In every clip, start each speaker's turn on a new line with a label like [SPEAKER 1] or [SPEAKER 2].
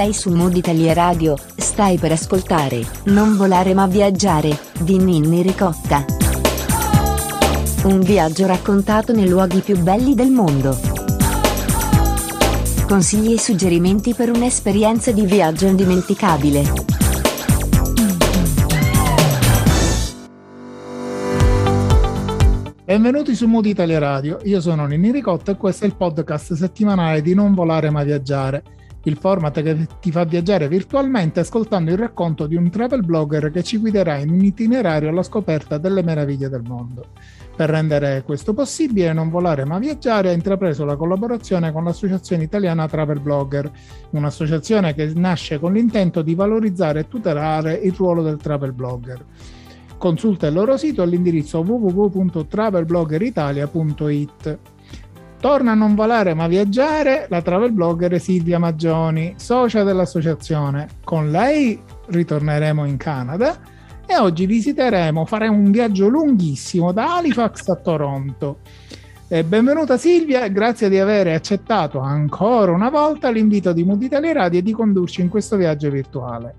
[SPEAKER 1] Sei su Mood Italia Radio, stai per ascoltare Non volare ma viaggiare, di Ninni Ricotta. Un viaggio raccontato nei luoghi più belli del mondo. Consigli e suggerimenti per un'esperienza di viaggio indimenticabile.
[SPEAKER 2] Benvenuti su Mood Italia Radio, io sono Nini Ricotta e questo è il podcast settimanale di Non volare ma viaggiare, il format che ti fa viaggiare virtualmente ascoltando il racconto di un travel blogger che ci guiderà in un itinerario alla scoperta delle meraviglie del mondo. Per rendere questo possibile, Non volare ma viaggiare ha intrapreso la collaborazione con l'Associazione Italiana Travel Blogger, un'associazione che nasce con l'intento di valorizzare e tutelare il ruolo del travel blogger. Consulta il loro sito all'indirizzo www.travelbloggeritalia.it. Torna a non volare ma viaggiare la travel blogger Silvia Maggioni, socia dell'associazione. Con lei ritorneremo in Canada e oggi visiteremo, faremo un viaggio lunghissimo da Halifax a Toronto. Eh, benvenuta Silvia e grazie di aver accettato ancora una volta l'invito di Mood Italia Radio e di condurci in questo viaggio virtuale.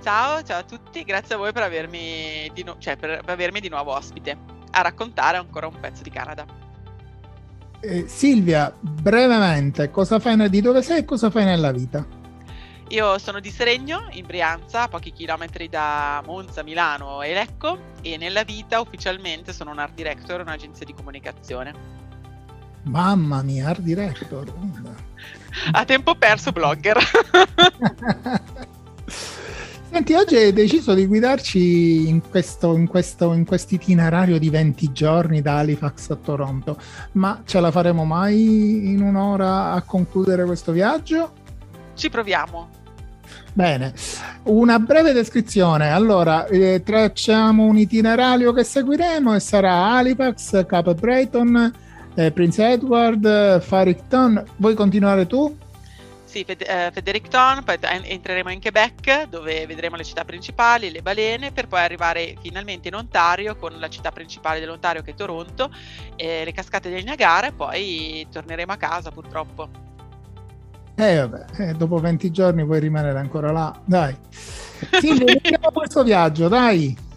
[SPEAKER 3] Ciao, ciao a tutti, grazie a voi per avermi di, no- cioè per avermi di nuovo ospite a raccontare ancora un pezzo di Canada.
[SPEAKER 2] Eh, Silvia, brevemente, cosa fai, di dove sei e cosa fai nella vita?
[SPEAKER 3] Io sono di Seregno, in Brianza, a pochi chilometri da Monza, Milano e Lecco e nella vita ufficialmente sono un art director, un'agenzia di comunicazione.
[SPEAKER 2] Mamma mia, art director.
[SPEAKER 3] a tempo perso blogger.
[SPEAKER 2] Senti, oggi hai deciso di guidarci in questo, in questo in itinerario di 20 giorni da Halifax a Toronto, ma ce la faremo mai in un'ora a concludere questo viaggio?
[SPEAKER 3] Ci proviamo.
[SPEAKER 2] Bene, una breve descrizione. Allora, eh, tracciamo un itinerario che seguiremo e sarà Halifax, Cape Breton, eh, Prince Edward, Farrington. Vuoi continuare tu?
[SPEAKER 3] Sì, Fed- eh, Fredericton, poi entreremo in Quebec dove vedremo le città principali, le balene, per poi arrivare finalmente in Ontario con la città principale dell'Ontario che è Toronto, eh, le cascate del Niagara e poi torneremo a casa purtroppo.
[SPEAKER 2] Eh vabbè, eh, dopo 20 giorni puoi rimanere ancora là, dai. Sì, vediamo questo viaggio, dai.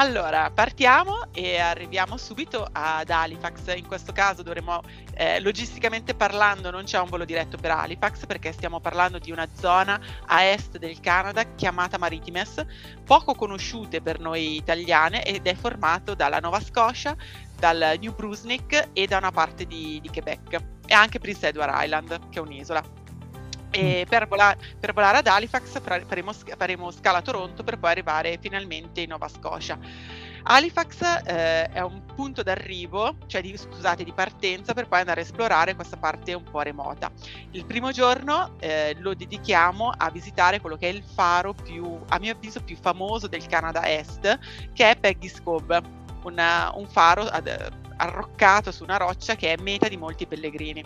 [SPEAKER 3] Allora, partiamo e arriviamo subito ad Halifax. In questo caso dovremo, eh, logisticamente parlando, non c'è un volo diretto per Halifax perché stiamo parlando di una zona a est del Canada chiamata Maritimes, poco conosciute per noi italiane ed è formato dalla Nova Scotia, dal New Brunswick e da una parte di, di Quebec e anche Prince Edward Island, che è un'isola. E per, vola- per, volare ad Halifax faremo, faremo, scala a Toronto per poi arrivare finalmente in Nova Scotia. Halifax eh, è un punto d'arrivo, cioè di, scusate, di partenza per poi andare a esplorare questa parte un po' remota. Il primo giorno eh, lo dedichiamo a visitare quello che è il faro più, a mio avviso, più famoso del Canada Est, che è Peggy's Cove, una, un faro ad, arroccato su una roccia che è meta di molti pellegrini.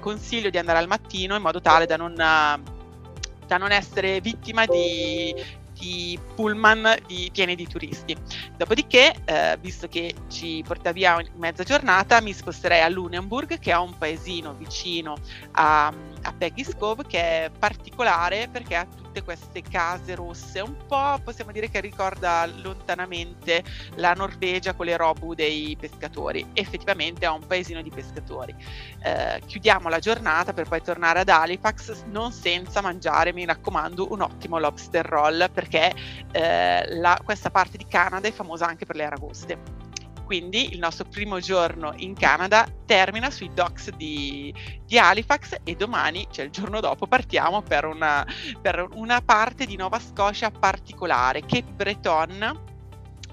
[SPEAKER 3] Consiglio di andare al mattino in modo tale da non, da non essere vittima di, di pullman di, pieni di turisti. Dopodiché, eh, visto che ci porta via mezza giornata, mi sposterei a Lunenburg, che è un paesino vicino a, a Peggy's Cove, che è particolare perché ha tutte queste case rosse, un po' possiamo dire che ricorda lontanamente la Norvegia con le robu dei pescatori. Effettivamente è un paesino di pescatori. Eh, chiudiamo la giornata per poi tornare ad Halifax, non senza mangiare, mi raccomando, un ottimo lobster roll, perché eh, la, questa parte di Canada è famosa anche per le aragoste. Quindi il nostro primo giorno in Canada termina sui docks di, di Halifax e domani, cioè il giorno dopo, partiamo per una, per una parte di Nova Scotia particolare, Cape Breton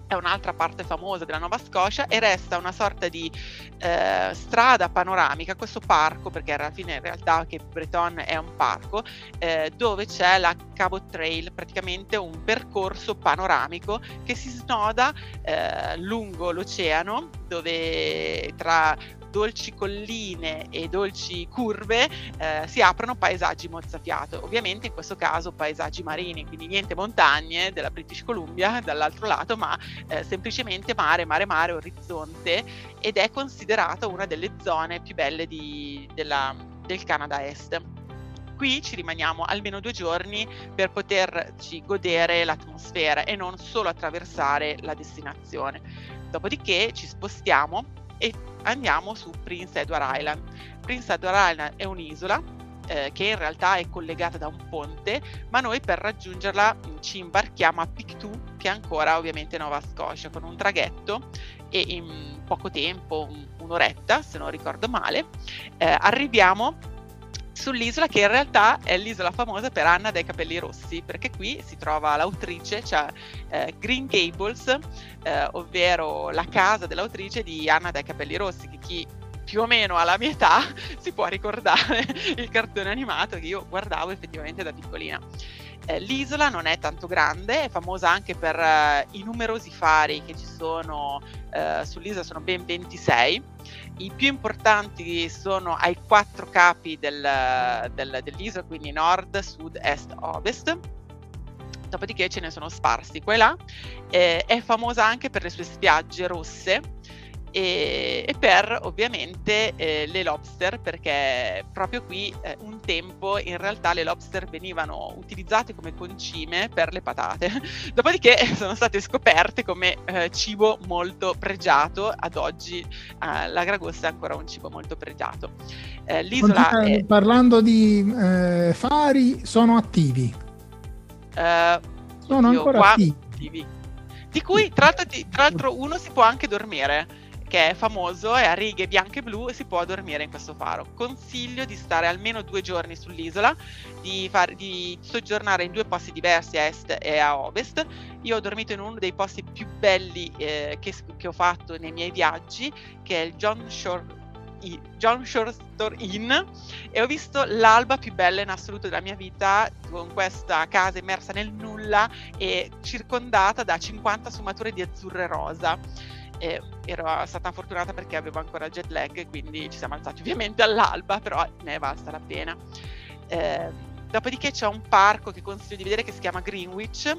[SPEAKER 3] è un'altra parte famosa della Nova Scotia e resta una sorta di eh, strada panoramica, questo parco, perché alla fine in realtà Cape Breton è un parco, eh, dove c'è la Cabot Trail, praticamente un percorso panoramico che si snoda eh, lungo l'oceano, dove tra dolci colline e dolci curve eh, si aprono paesaggi mozzafiato. Ovviamente in questo caso paesaggi marini, quindi niente montagne della British Columbia dall'altro lato, ma eh, semplicemente mare, mare, mare, orizzonte ed è considerata una delle zone più belle di, della, del Canada Est. qui ci rimaniamo almeno due giorni per poterci godere l'atmosfera e non solo attraversare la destinazione. Dopodiché ci spostiamo e andiamo su Prince Edward Island. Prince Edward Island è un'isola eh, che in realtà è collegata da un ponte, ma noi per raggiungerla mm, ci imbarchiamo a Pictou, che è ancora ovviamente Nova Scotia, con un traghetto e in poco tempo, un, un'oretta se non ricordo male, eh, arriviamo sull'isola che in realtà è l'isola famosa per Anna dei capelli rossi, perché qui si trova l'autrice, cioè eh, Green Gables, eh, ovvero la casa dell'autrice di Anna dai capelli rossi, che chi più o meno alla mia età si può ricordare il cartone animato che io guardavo effettivamente da piccolina. Eh, l'isola non è tanto grande, è famosa anche per eh, i numerosi fari che ci sono eh, sull'isola, sono ben 26. I più importanti sono ai quattro capi del, del, dell'isola, quindi nord, sud, est, ovest dopodiché ce ne sono sparsi qua e là. Eh, è famosa anche per le sue spiagge rosse e, e per ovviamente eh, le lobster perché proprio qui eh, un tempo in realtà le lobster venivano utilizzate come concime per le patate. Dopodiché sono state scoperte come eh, cibo molto pregiato. Ad oggi eh, la Gragosta è ancora un cibo molto pregiato.
[SPEAKER 2] Eh, l'isola è... parlando di eh, fari sono attivi?
[SPEAKER 3] Sono ancora attivi. attivi. Di cui tra l'altro, tra l'altro uno si può anche dormire che è famoso, è a righe bianche e blu e si può dormire in questo faro. Consiglio di stare almeno due giorni sull'isola, di, far, di soggiornare in due posti diversi a est e a ovest. Io ho dormito in uno dei posti più belli eh, che, che, ho fatto nei miei viaggi, che è il John Shore John Shore Store Inn e ho visto l'alba più bella in assoluto della mia vita con questa casa immersa nel nulla e circondata da 50 sfumature di azzurro e rosa e ero stata fortunata perché avevo ancora jet lag, quindi ci siamo alzati ovviamente all'alba, però ne è valsa la pena. Eh, dopodiché c'è un parco che consiglio di vedere che si chiama Greenwich,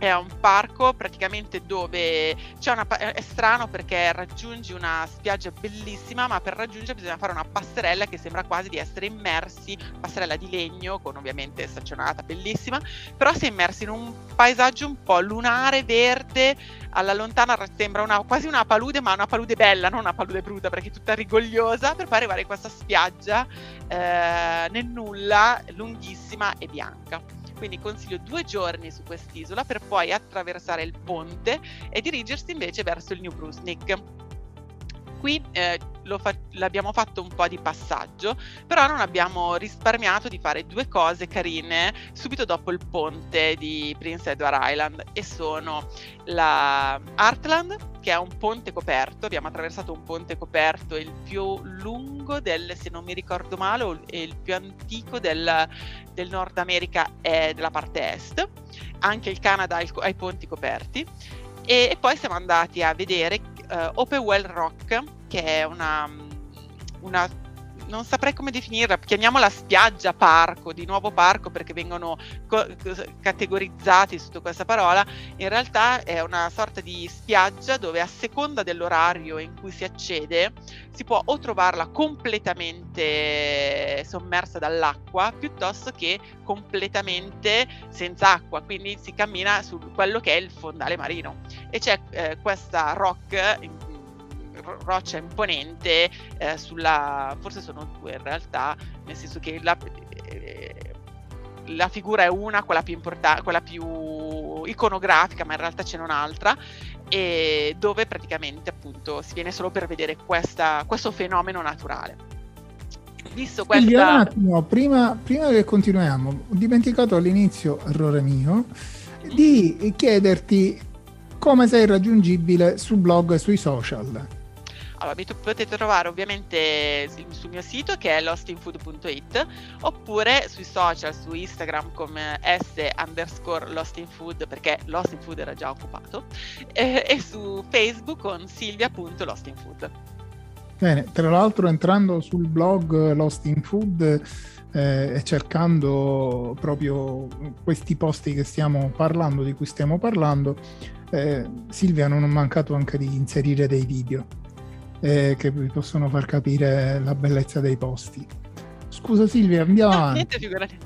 [SPEAKER 3] è un parco praticamente dove c'è una, è strano perché raggiungi una spiaggia bellissima, ma per raggiungere bisogna fare una passerella che sembra quasi di essere immersi, passerella di legno con ovviamente staccionata bellissima, però è immersi in un paesaggio un po' lunare, verde, alla lontana sembra una, quasi una palude, ma una palude bella, non una palude brutta perché è tutta rigogliosa, per poi arrivare in questa spiaggia eh, nel nulla, lunghissima e bianca quindi consiglio due giorni su quest'isola per poi attraversare il ponte e dirigersi invece verso il New Brunswick. Qui eh, fa- l'abbiamo fatto un po' di passaggio, però non abbiamo risparmiato di fare due cose carine subito dopo il ponte di Prince Edward Island e sono la Heartland, che è un ponte coperto, abbiamo attraversato un ponte coperto, il più lungo del, se non mi ricordo male, e il più antico del, del Nord America è della parte est, anche il Canada ha i ponti coperti e, e poi siamo andati a vedere uh, Opewell Rock, che è una, una non saprei come definirla, chiamiamola spiaggia parco, di nuovo parco perché vengono co- categorizzati sotto questa parola, in realtà è una sorta di spiaggia dove a seconda dell'orario in cui si accede si può o trovarla completamente sommersa dall'acqua piuttosto che completamente senza acqua, quindi si cammina su quello che è il fondale marino. E c'è eh, questa rock in roccia imponente eh, sulla forse sono due in realtà nel senso che la, eh, la figura è una quella più importante quella più iconografica ma in realtà c'è un'altra e dove praticamente appunto si viene solo per vedere questa, questo fenomeno naturale.
[SPEAKER 2] Visto questa Quindi, un attimo prima, prima che continuiamo ho dimenticato all'inizio errore mio di chiederti come sei raggiungibile sul blog e sui social
[SPEAKER 3] allora, mi potete trovare ovviamente sul mio sito che è lostinfood.it oppure sui social, su Instagram come s underscore lostinfood perché lostinfood era già occupato e, e su Facebook con silvia.lostinfood.
[SPEAKER 2] Bene, tra l'altro entrando sul blog Lost in Food eh, e cercando proprio questi posti che stiamo parlando, di cui stiamo parlando, eh, Silvia non ha mancato anche di inserire dei video eh, che vi possono far capire la bellezza dei posti. Scusa Silvia, andiamo
[SPEAKER 3] no,
[SPEAKER 2] avanti.
[SPEAKER 3] Niente, figurati.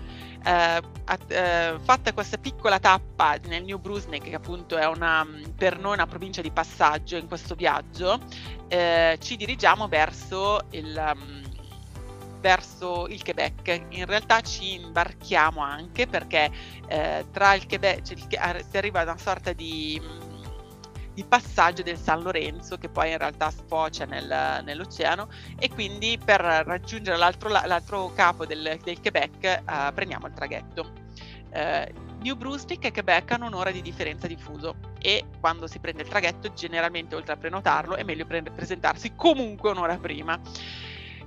[SPEAKER 3] Eh, eh, fatta questa piccola tappa nel New Brunswick, che appunto è una, per noi una provincia di passaggio in questo viaggio, eh, ci dirigiamo verso il, um, verso il Quebec. In realtà ci imbarchiamo anche perché tra il Quebec cioè, si arriva a una sorta di di passaggio del San Lorenzo che poi in realtà sfocia nel, nell'oceano e quindi per raggiungere l'altro, l'altro capo del, del Quebec uh, prendiamo il traghetto. Uh, New Brunswick e Quebec hanno un'ora di differenza di fuso e quando si prende il traghetto generalmente oltre a prenotarlo è meglio pre- presentarsi comunque un'ora prima.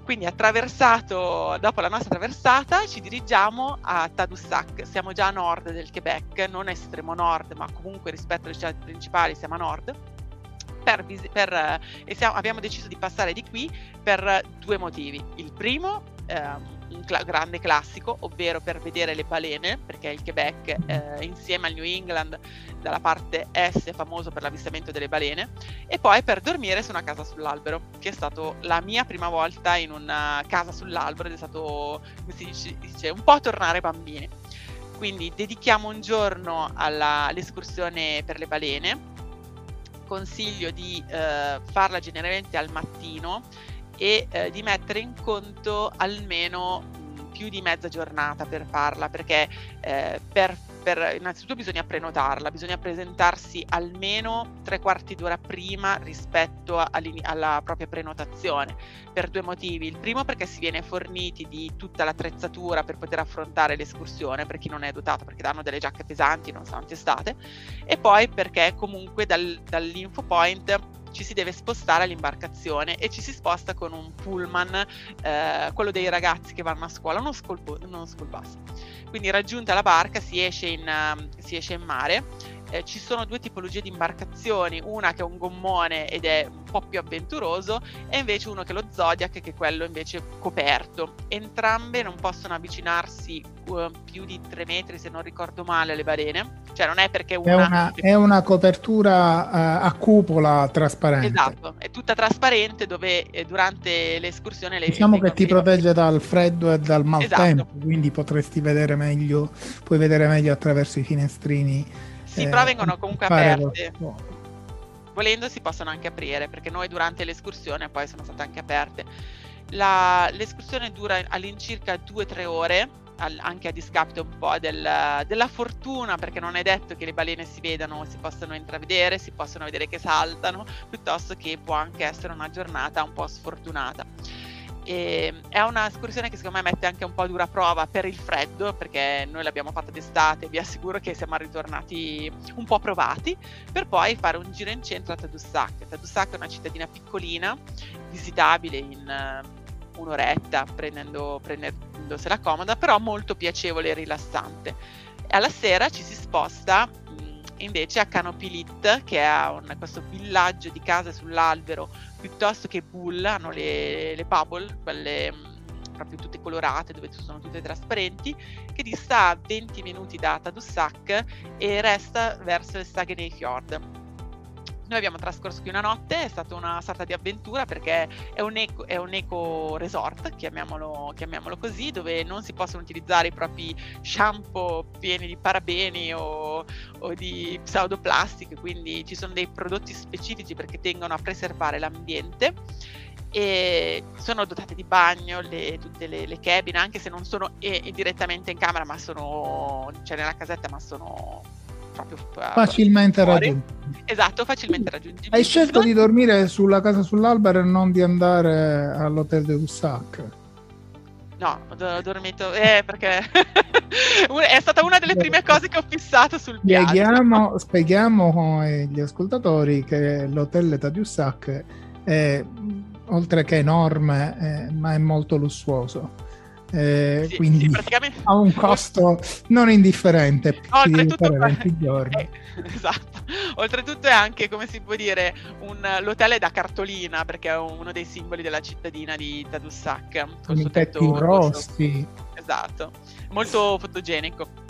[SPEAKER 3] Quindi attraversato, dopo la nostra traversata ci dirigiamo a Tadoussac, siamo già a nord del Quebec, non estremo nord, ma comunque rispetto alle città principali siamo a nord. Per, per, eh, e siamo, abbiamo deciso di passare di qui per due motivi. Il primo, eh, un cl- grande classico, ovvero per vedere le balene, perché il Quebec eh, insieme al New England dalla parte est è famoso per l'avvistamento delle balene, e poi per dormire su una casa sull'albero, che è stata la mia prima volta in una casa sull'albero ed è stato, come si dice, dice un po' tornare bambini. Quindi dedichiamo un giorno alla, all'escursione per le balene, consiglio di eh, farla generalmente al mattino e eh, di mettere in conto almeno mh, più di mezza giornata per farla perché eh, per, per, innanzitutto bisogna prenotarla, bisogna presentarsi almeno tre quarti d'ora prima rispetto alla propria prenotazione per due motivi. Il primo perché si viene forniti di tutta l'attrezzatura per poter affrontare l'escursione per chi non è dotato perché danno delle giacche pesanti, non sono testate e poi perché comunque dal, dall'info point ci si deve spostare all'imbarcazione e ci si sposta con un pullman, eh, quello dei ragazzi che vanno a scuola, uno school, uno school bus. Quindi raggiunta la barca si esce in, uh, si esce in mare eh, ci sono due tipologie di imbarcazioni, una che è un gommone ed è un po' più avventuroso e invece uno che è lo Zodiac che è quello invece coperto. Entrambe non possono avvicinarsi uh, più di 3 metri se non ricordo male alle balene, cioè non è perché una...
[SPEAKER 2] È una, è una copertura uh, a cupola trasparente.
[SPEAKER 3] Esatto, è tutta trasparente dove eh, durante l'escursione le
[SPEAKER 2] Diciamo che ti protegge dal freddo e dal maltempo, esatto. quindi potresti vedere meglio, puoi vedere meglio attraverso i finestrini
[SPEAKER 3] sì, eh, però vengono comunque aperte. Volendo si possono anche aprire, perché noi durante l'escursione poi sono state anche aperte. La, l'escursione dura all'incirca 2-3 ore, al, anche a discapito un po' del, della fortuna, perché non è detto che le balene si vedano, si possano intravedere, si possono vedere che saltano, piuttosto che può anche essere una giornata un po' sfortunata. E è una escursione che secondo me mette anche un po' dura prova per il freddo, perché noi l'abbiamo fatta d'estate, vi assicuro che siamo ritornati un po' provati, per poi fare un giro in centro a Tadoussac. Tadoussac è una cittadina piccolina, visitabile in uh, un'oretta, prendendo, prendendosela comoda, però molto piacevole e rilassante. Alla sera ci si sposta invece a Canopilit, che è un, questo villaggio di case sull'albero, piuttosto che Bull, hanno le, le bubble, quelle mm, proprio tutte colorate, dove sono tutte trasparenti, che dista a 20 minuti da Tadoussac e resta verso il Saguenay Fjord. Noi abbiamo trascorso qui una notte, è stata una sorta di avventura perché è un eco, è un eco resort, chiamiamolo, chiamiamolo, così, dove non si possono utilizzare i propri shampoo pieni di parabeni o, o di pseudoplastiche, quindi ci sono dei prodotti specifici perché tengono a preservare l'ambiente. E sono dotate di bagno le, tutte le, le cabin anche se non sono eh, direttamente in camera ma sono cioè nella casetta ma sono proprio
[SPEAKER 2] facilmente raggiungibile.
[SPEAKER 3] Esatto, facilmente raggiungibile.
[SPEAKER 2] Hai scelto di dormire sulla casa sull'albero e non di andare all'hotel de Lussac?
[SPEAKER 3] No, ho dormito eh, perché è stata una delle prime cose che ho fissato sul
[SPEAKER 2] piano. Spieghiamo, spieghiamo agli ascoltatori che l'hotel Tadiussac è oltre che enorme, eh, ma è molto lussuoso eh, sì, quindi sì, praticamente... ha un costo non indifferente
[SPEAKER 3] oltretutto, 20 giorni. Eh, esatto. Oltretutto è anche come si può dire un, l'hotel è da cartolina perché è uno dei simboli della cittadina di Tadoussac
[SPEAKER 2] con i tetti rossi.
[SPEAKER 3] Esatto. Molto fotogenico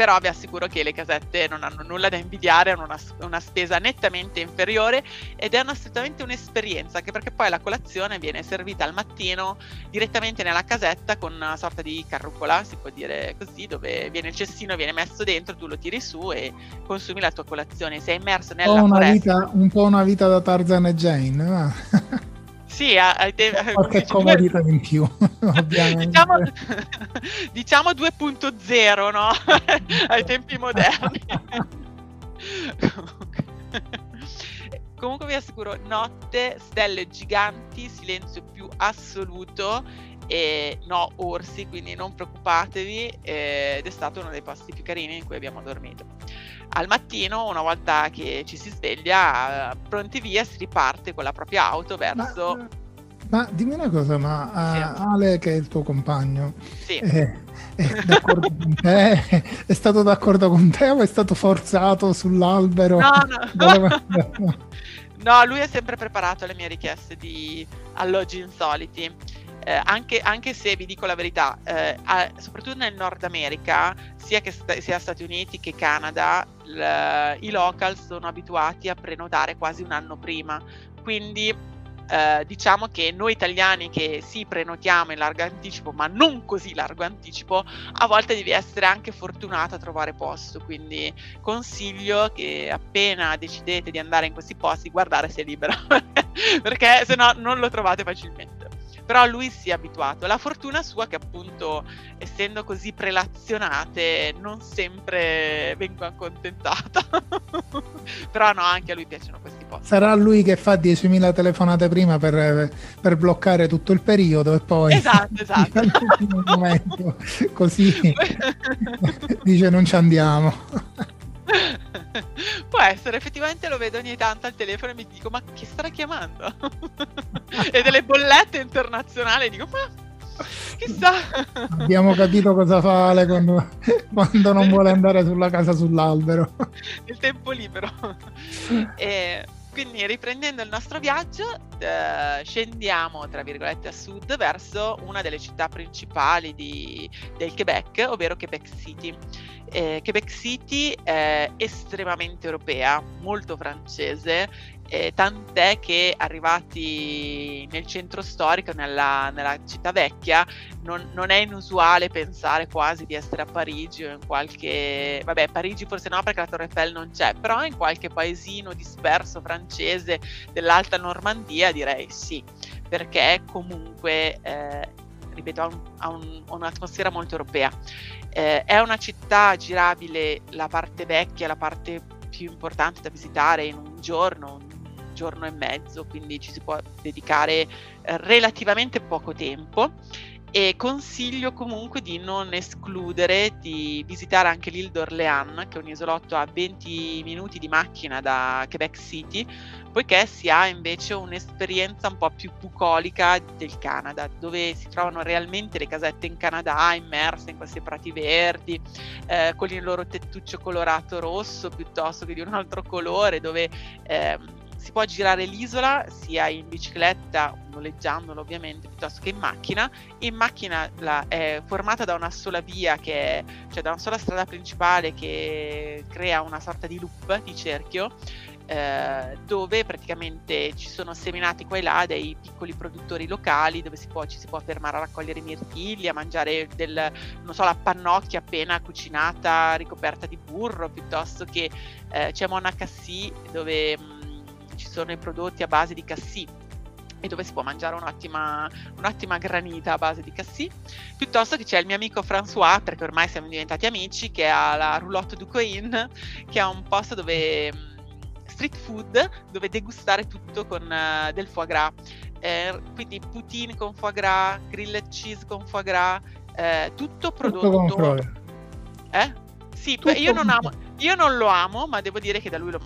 [SPEAKER 3] però vi assicuro che le casette non hanno nulla da invidiare, hanno una, una spesa nettamente inferiore ed è assolutamente un'esperienza, anche perché poi la colazione viene servita al mattino direttamente nella casetta con una sorta di carrucola, si può dire così, dove viene il cestino, viene messo dentro, tu lo tiri su e consumi la tua colazione. Sei immerso nella
[SPEAKER 2] un
[SPEAKER 3] foresta.
[SPEAKER 2] Vita, un po' una vita da Tarzan e Jane.
[SPEAKER 3] Sì, ai tempi
[SPEAKER 2] qualche comodità in più,
[SPEAKER 3] diciamo, diciamo 2.0, no? ai tempi moderni. Comunque vi assicuro, notte, stelle giganti, silenzio più assoluto e no orsi, quindi non preoccupatevi eh, ed è stato uno dei posti più carini in cui abbiamo dormito. Al mattino, una volta che ci si sveglia, pronti via, si riparte con la propria auto verso...
[SPEAKER 2] Ma, ma dimmi una cosa, ma uh, sì. Ale che è il tuo compagno,
[SPEAKER 3] sì.
[SPEAKER 2] è, è? È stato d'accordo con te o è stato forzato sull'albero?
[SPEAKER 3] No, no. no, lui è sempre preparato alle mie richieste di alloggi insoliti eh, anche, anche, se vi dico la verità, eh, a, soprattutto nel Nord America, sia, che sta, sia Stati Uniti che Canada, l, i local sono abituati a prenotare quasi un anno prima. Quindi Uh, diciamo che noi italiani che sì prenotiamo in largo anticipo, ma non così largo anticipo, a volte devi essere anche fortunato a trovare posto. Quindi consiglio che appena decidete di andare in questi posti, guardare se è libero, perché se no non lo trovate facilmente però lui si è abituato. La fortuna sua che appunto, essendo così prelazionate, non sempre vengo accontentata. però no, anche a lui piacciono questi posti.
[SPEAKER 2] Sarà lui che fa 10.000 telefonate prima per, per bloccare tutto il periodo e poi...
[SPEAKER 3] Esatto, esatto.
[SPEAKER 2] momento, così dice non ci andiamo.
[SPEAKER 3] Può essere, effettivamente lo vedo ogni tanto al telefono e mi dico ma chi starà chiamando? e delle bollette internazionali dico ma chissà.
[SPEAKER 2] Abbiamo capito cosa fa Ale quando, quando non vuole andare sulla casa sull'albero.
[SPEAKER 3] Il tempo libero. e quindi riprendendo il nostro viaggio, eh, scendiamo tra virgolette a sud verso una delle città principali di, del Quebec, ovvero Quebec City. Eh, Quebec City è estremamente europea, molto francese, eh, tant'è che arrivati nel centro storico, nella, nella città vecchia, non, non, è inusuale pensare quasi di essere a Parigi o in qualche... vabbè, Parigi forse no perché la Torre Eiffel non c'è, però in qualche paesino disperso francese dell'Alta Normandia direi sì, perché comunque... Eh, ripeto, ha, un, ha un, un'atmosfera molto europea. Eh, è una città girabile, la parte vecchia, la parte più importante da visitare in un giorno, un giorno e mezzo, quindi ci si può dedicare eh, relativamente poco tempo. E consiglio comunque di non escludere di visitare anche l'Île d'Orléans, che è un isolotto a 20 minuti di macchina da Quebec City, poiché si ha invece un'esperienza un po' più bucolica del Canada, dove si trovano realmente le casette in Canada immerse in questi prati verdi, eh, con il loro tettuccio colorato rosso piuttosto che di un altro colore, dove... Eh, si può girare l'isola sia in bicicletta, noleggiandolo ovviamente, piuttosto che in macchina. In macchina la, è formata da una sola via, è, cioè da una sola strada principale che crea una sorta di loop, di cerchio, eh, dove praticamente ci sono seminati qua e là dei piccoli produttori locali dove si può, ci si può fermare a raccogliere mirtilli, a mangiare del, non so, la pannocchia appena cucinata, ricoperta di burro, piuttosto che eh, c'è Mona Cassis dove... Ci sono i prodotti a base di cassis e dove si può mangiare un'ottima, un'ottima granita a base di cassis, piuttosto che c'è il mio amico François, perché ormai siamo diventati amici, che ha la Roulotte du Coin, che è un posto dove street food, dove degustare tutto con uh, del foie gras. Eh, quindi poutine con foie gras, grilled cheese con foie gras, eh, tutto prodotto... Tutto con. Eh? Sì, io non, amo, io non lo amo, ma devo dire che da lui lo,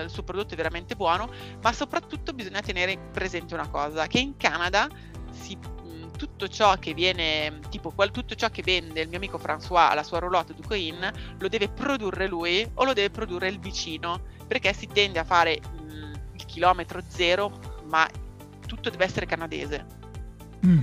[SPEAKER 3] il suo prodotto è veramente buono, ma soprattutto bisogna tenere presente una cosa, che in Canada si, tutto ciò che viene, tipo qual, tutto ciò che vende il mio amico François alla sua roulotte du coin, lo deve produrre lui o lo deve produrre il vicino, perché si tende a fare mh, il chilometro zero, ma tutto deve essere canadese. Mm.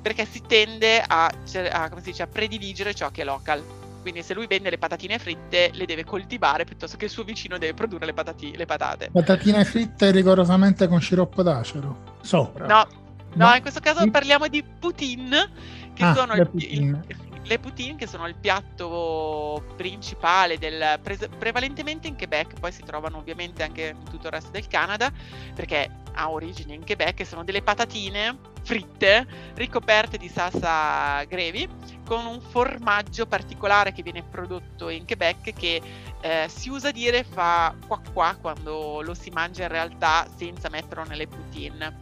[SPEAKER 3] Perché si tende a, a, dice, a prediligere ciò che è local. Quindi se lui vende le patatine fritte le deve coltivare piuttosto che il suo vicino deve produrre le, patati- le patate.
[SPEAKER 2] Patatine fritte rigorosamente con sciroppo d'acero? Sopra.
[SPEAKER 3] No, no, no. in questo caso parliamo di poutine, che ah, sono il, il, le poutine che sono il piatto principale del pre- prevalentemente in Quebec, poi si trovano ovviamente anche in tutto il resto del Canada, perché ha origine in Quebec sono delle patatine fritte ricoperte di salsa gravy con un formaggio particolare che viene prodotto in Quebec che eh, si usa dire fa qua qua quando lo si mangia in realtà senza metterlo nelle poutine.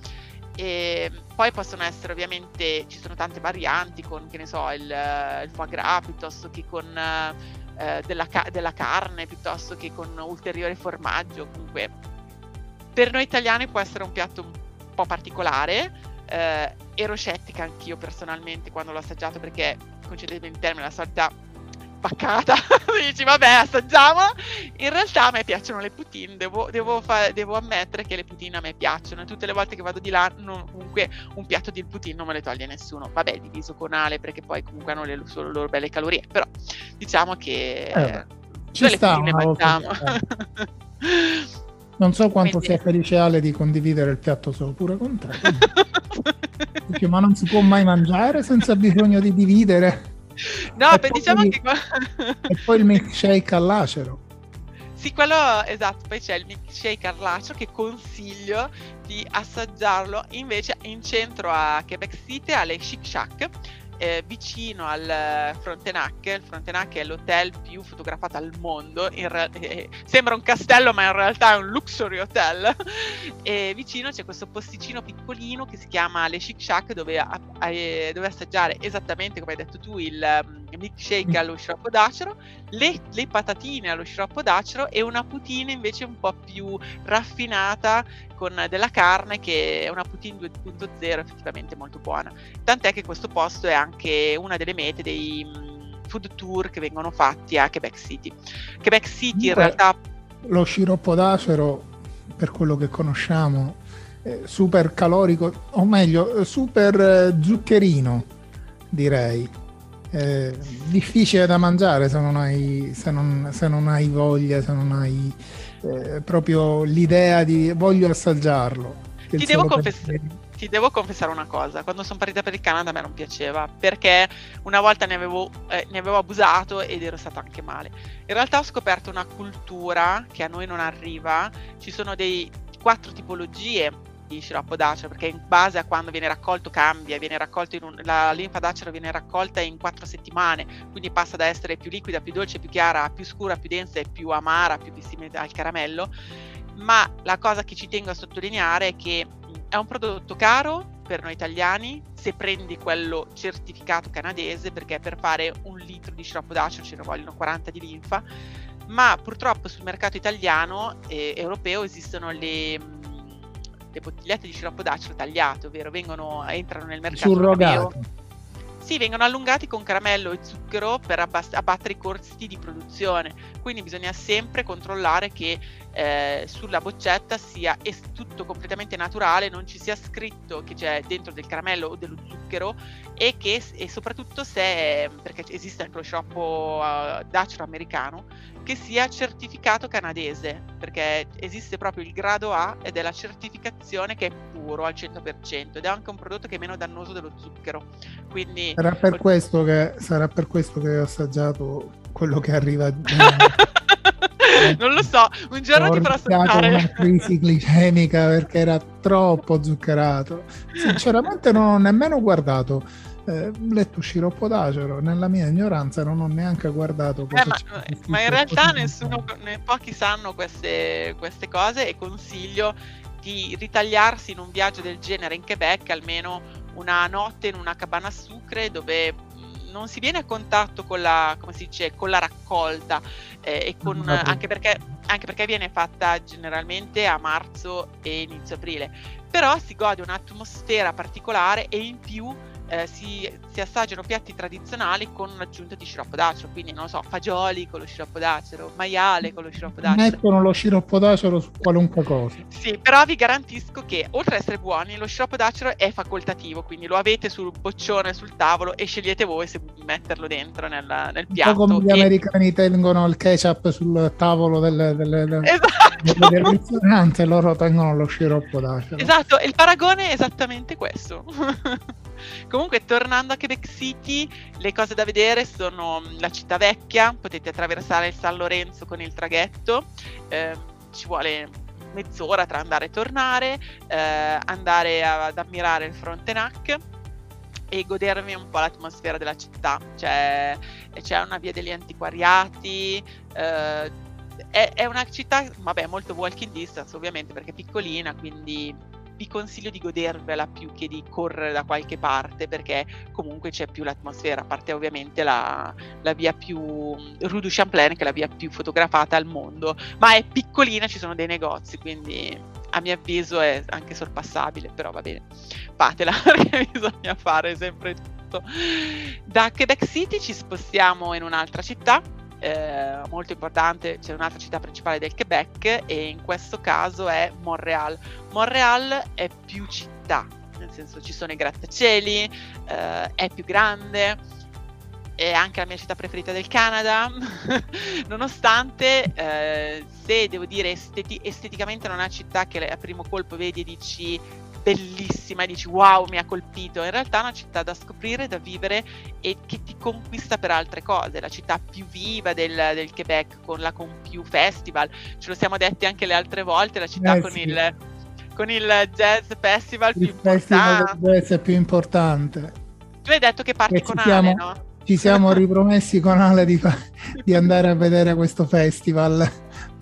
[SPEAKER 3] E poi possono essere ovviamente, ci sono tante varianti con, che ne so, il, il foie gras piuttosto che con eh, della, della, carne, piuttosto che con ulteriore formaggio. Comunque, per noi italiani può essere un piatto un po' particolare. Eh, ero scettica anch'io personalmente quando l'ho assaggiato perché, concedetemi il termine, la solita paccata, dici vabbè assaggiamo, in realtà a me piacciono le poutine, devo, devo, fa- devo, ammettere che le poutine a me piacciono tutte le volte che vado di là non, comunque un piatto di poutine non me le toglie nessuno, vabbè diviso con ale perché poi comunque hanno le loro, loro belle calorie, però diciamo che eh,
[SPEAKER 2] ci sta le mangiamo. Non so quanto Quindi... sia felice Ale di condividere il piatto solo pure con te. Dice, ma non si può mai mangiare senza bisogno di dividere.
[SPEAKER 3] No, beh, diciamo che...
[SPEAKER 2] e poi il milkshake all'acero.
[SPEAKER 3] Sì, quello esatto, poi c'è il milkshake all'acero che consiglio di assaggiarlo invece in centro a Quebec City alle Chic Shack eh, vicino al Frontenac. Il Frontenac è l'hotel più fotografato al mondo. Re- eh, sembra un castello, ma in realtà è un luxury hotel. e vicino c'è questo posticino piccolino che si chiama Le Chic Shack, dove, a- a- dove assaggiare esattamente come hai detto tu il um, milkshake allo sciroppo d'acero, le, le patatine allo sciroppo d'acero e una poutine invece un po' più raffinata con della carne che è una Poutine 2.0 effettivamente molto buona. Tant'è che questo posto è anche una delle mete dei mm, food tour che vengono fatti a Quebec City. Quebec City in realtà...
[SPEAKER 2] Lo sciroppo d'acero, per quello che conosciamo, è super calorico, o meglio, super eh, zuccherino, direi. È difficile da mangiare se non hai, se non, se non hai voglia, se non hai eh, proprio l'idea di voglio assaggiarlo.
[SPEAKER 3] Ti devo, confess- ti devo, confessare una cosa, quando sono partita per il Canada a me non piaceva, perché una volta ne avevo, eh, ne avevo abusato ed ero stata anche male. In realtà ho scoperto una cultura che a noi non arriva, ci sono dei quattro tipologie di sciroppo d'acero perché in base a quando viene raccolto cambia, viene raccolto un, la linfa d'acero viene raccolta in quattro settimane, quindi passa da essere più liquida, più dolce, più chiara, più scura, più densa e più amara, più simile al caramello. Ma la cosa che ci tengo a sottolineare è che è un prodotto caro per noi italiani se prendi quello certificato canadese perché per fare un litro di sciroppo d'acero ce ne vogliono 40 di linfa ma purtroppo sul mercato italiano e europeo esistono le le bottigliette di sciroppo d'acero tagliate, ovvero vengono, entrano nel mercato
[SPEAKER 2] europeo.
[SPEAKER 3] Sì, vengono allungati con caramello e zucchero per abbast- abbattere i costi di produzione, quindi bisogna sempre controllare che eh, sulla boccetta sia es- tutto completamente naturale, non ci sia scritto che c'è dentro del caramello o dello zucchero e che e soprattutto se, perché esiste anche lo sciroppo uh, d'acero americano, che sia certificato canadese, perché esiste proprio il grado A ed è la certificazione che è puro al 100% ed è anche un prodotto che è meno dannoso dello zucchero. Quindi,
[SPEAKER 2] sarà, per questo che, sarà per questo che ho assaggiato quello che arriva.
[SPEAKER 3] non lo so, un giorno ti farò assaggiare.
[SPEAKER 2] una crisi glicemica perché era troppo zuccherato. Sinceramente non ho nemmeno guardato eh, letto sciroppo d'acero, nella mia ignoranza non ho neanche guardato
[SPEAKER 3] eh, ma, ma, in realtà nessuno, ne, pochi sanno queste, queste cose e consiglio di ritagliarsi in un viaggio del genere in Quebec almeno una notte in una cabana a sucre dove non si viene a contatto con la, come si dice, con la raccolta, eh, e con, anche, perché, anche perché viene fatta generalmente a marzo e inizio aprile, però si gode un'atmosfera particolare e in più eh, si, si, assaggiano piatti tradizionali con un'aggiunta di sciroppo d'acero, quindi non so, fagioli con lo sciroppo d'acero, maiale con lo sciroppo d'acero.
[SPEAKER 2] Mettono lo sciroppo d'acero su qualunque cosa.
[SPEAKER 3] Sì, però vi garantisco che oltre ad essere buoni, lo sciroppo d'acero è facoltativo, quindi lo avete sul boccione, sul tavolo e scegliete voi se metterlo dentro nel, nel piatto.
[SPEAKER 2] come gli
[SPEAKER 3] e...
[SPEAKER 2] americani tengono il ketchup sul tavolo delle, delle, delle,
[SPEAKER 3] esatto.
[SPEAKER 2] del ristorante, loro tengono lo sciroppo d'acero.
[SPEAKER 3] Esatto, il paragone è esattamente questo. Comunque, tornando a Quebec City, le cose da vedere sono mm, la città vecchia, potete attraversare il San Lorenzo con il traghetto, eh, ci vuole mezz'ora tra andare e tornare, eh, andare ad ammirare il Frontenac e godermi un po' l'atmosfera della città. C'è, c'è una via degli antiquariati, eh, è, è, una città, vabbè, molto walking distance ovviamente perché è piccolina, quindi vi consiglio di godervela più che di correre da qualche parte perché comunque c'è più l'atmosfera, a parte ovviamente la, la via più Rue du Champlain che è la via più fotografata al mondo, ma è piccolina, ci sono dei negozi, quindi a mio avviso è anche sorpassabile, però va bene, fatela perché bisogna fare sempre tutto. Da Quebec City ci spostiamo in un'altra città, eh, molto importante, c'è un'altra città principale del Quebec e in questo caso è Montreal. Montreal è più città, nel senso ci sono i grattacieli, eh, è più grande, è anche la mia città preferita del Canada, nonostante eh, se devo dire esteti- esteticamente non è una città che a primo colpo vedi e dici bellissima e dici wow mi ha colpito, in realtà è una città da scoprire, da vivere e che ti conquista per altre cose, la città più viva del, del Quebec con la con più festival, ce lo siamo detti anche le altre volte, la città eh, con, sì. il, con il jazz festival
[SPEAKER 2] il
[SPEAKER 3] più festival importante.
[SPEAKER 2] Più importante.
[SPEAKER 3] Tu hai detto che parti che con Ale, no?
[SPEAKER 2] Ci siamo ripromessi con Ale di, di andare a vedere questo festival,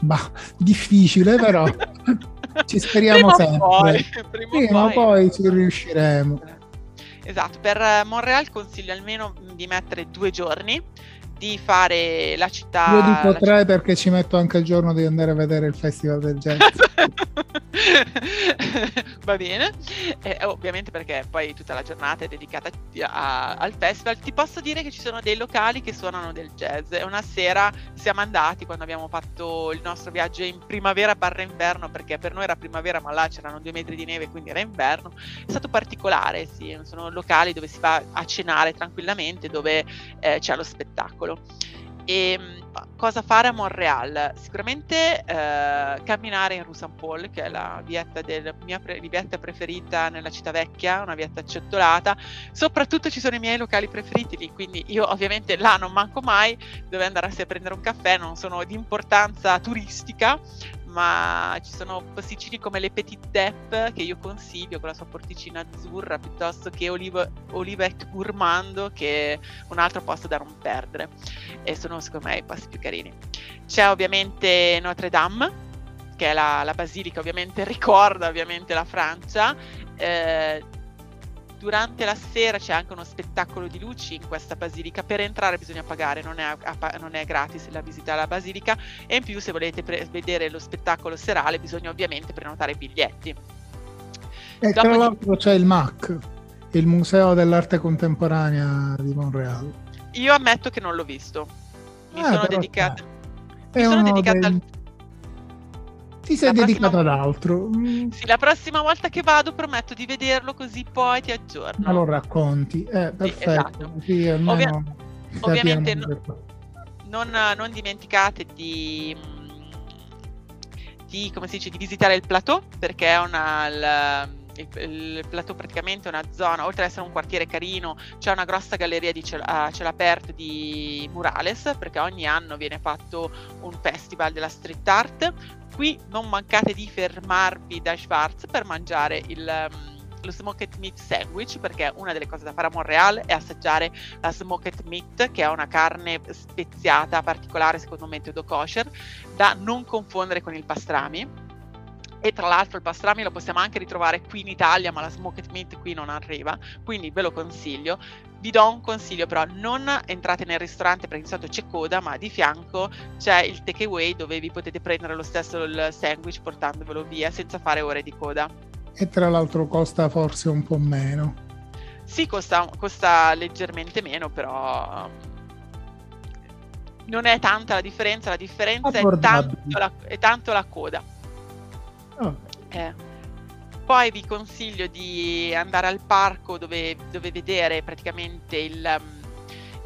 [SPEAKER 2] ma difficile però ci speriamo prima sempre. Poi, prima, prima poi. poi ci riusciremo.
[SPEAKER 3] Esatto, per Montreal consiglio almeno di mettere due giorni di fare la città.
[SPEAKER 2] Io dico tre città... perché ci metto anche il giorno di andare a vedere il festival del jazz.
[SPEAKER 3] Va bene, eh, ovviamente perché poi tutta la giornata è dedicata a, al festival. Ti posso dire che ci sono dei locali che suonano del jazz. Una sera siamo andati quando abbiamo fatto il nostro viaggio in primavera barra inverno, perché per noi era primavera, ma là c'erano due metri di neve, quindi era inverno. È stato particolare, sì. Sono locali dove si va a cenare tranquillamente, dove eh, c'è lo spettacolo solo. E ehm, cosa fare a Montreal? Sicuramente eh, camminare in Rue Saint Paul, che è la vietta della mia pre- vietta preferita nella città vecchia, una vietta acciottolata. Soprattutto ci sono i miei locali preferiti lì, quindi io ovviamente là non manco mai, dove andare a prendere un caffè, non sono di importanza turistica, ma ci sono posticini come le Petit Dep che io consiglio con la sua porticina azzurra piuttosto che Olive, Olivet Gourmando che è un altro posto da non perdere e sono secondo me i posti più carini. C'è ovviamente Notre Dame che è la, la basilica ovviamente ricorda ovviamente la Francia eh, durante la sera c'è anche uno spettacolo di luci in questa basilica. Per entrare bisogna pagare, non è, a, non è gratis la visita alla basilica. E in più, se volete pre- vedere lo spettacolo serale, bisogna ovviamente prenotare i biglietti.
[SPEAKER 2] E Dopo tra l'altro c'è il MAC, il Museo dell'Arte Contemporanea di Montreal.
[SPEAKER 3] Io ammetto che non l'ho visto. Mi eh, sono dedicata, mi sono dedicata dei... al
[SPEAKER 2] ti sei la dedicato prossima... ad altro.
[SPEAKER 3] Mm. Sì, la prossima volta che vado prometto di vederlo così poi ti aggiorno.
[SPEAKER 2] Ma lo racconti. Eh, perfetto. Sì, esatto. sì, Ovvia...
[SPEAKER 3] Ovviamente no, non, non, dimenticate di, di, come si dice, di visitare il plateau perché è una... Il, il, plateau praticamente è una zona, oltre ad essere un quartiere carino, c'è una grossa galleria di cielo, a cielo aperto di murales, perché ogni anno viene fatto un festival della street art qui non mancate di fermarvi da Schwarz per mangiare il, um, lo smoked meat sandwich perché una delle cose da fare a Montreal è assaggiare la smoked meat che è una carne speziata particolare secondo me metodo kosher da non confondere con il pastrami e tra l'altro il pastrami lo possiamo anche ritrovare qui in Italia ma la smoked meat qui non arriva quindi ve lo consiglio vi do un consiglio però, non entrate nel ristorante perché di solito c'è coda, ma di fianco c'è il takeaway dove vi potete prendere lo stesso il sandwich portandovelo via senza fare ore di coda.
[SPEAKER 2] E tra l'altro costa forse un po' meno.
[SPEAKER 3] Sì, costa, costa leggermente meno, però non è tanta la differenza, la differenza è tanto la, è tanto la, coda. Oh. Eh. Poi vi consiglio di andare al parco dove, dove vedere praticamente il, um,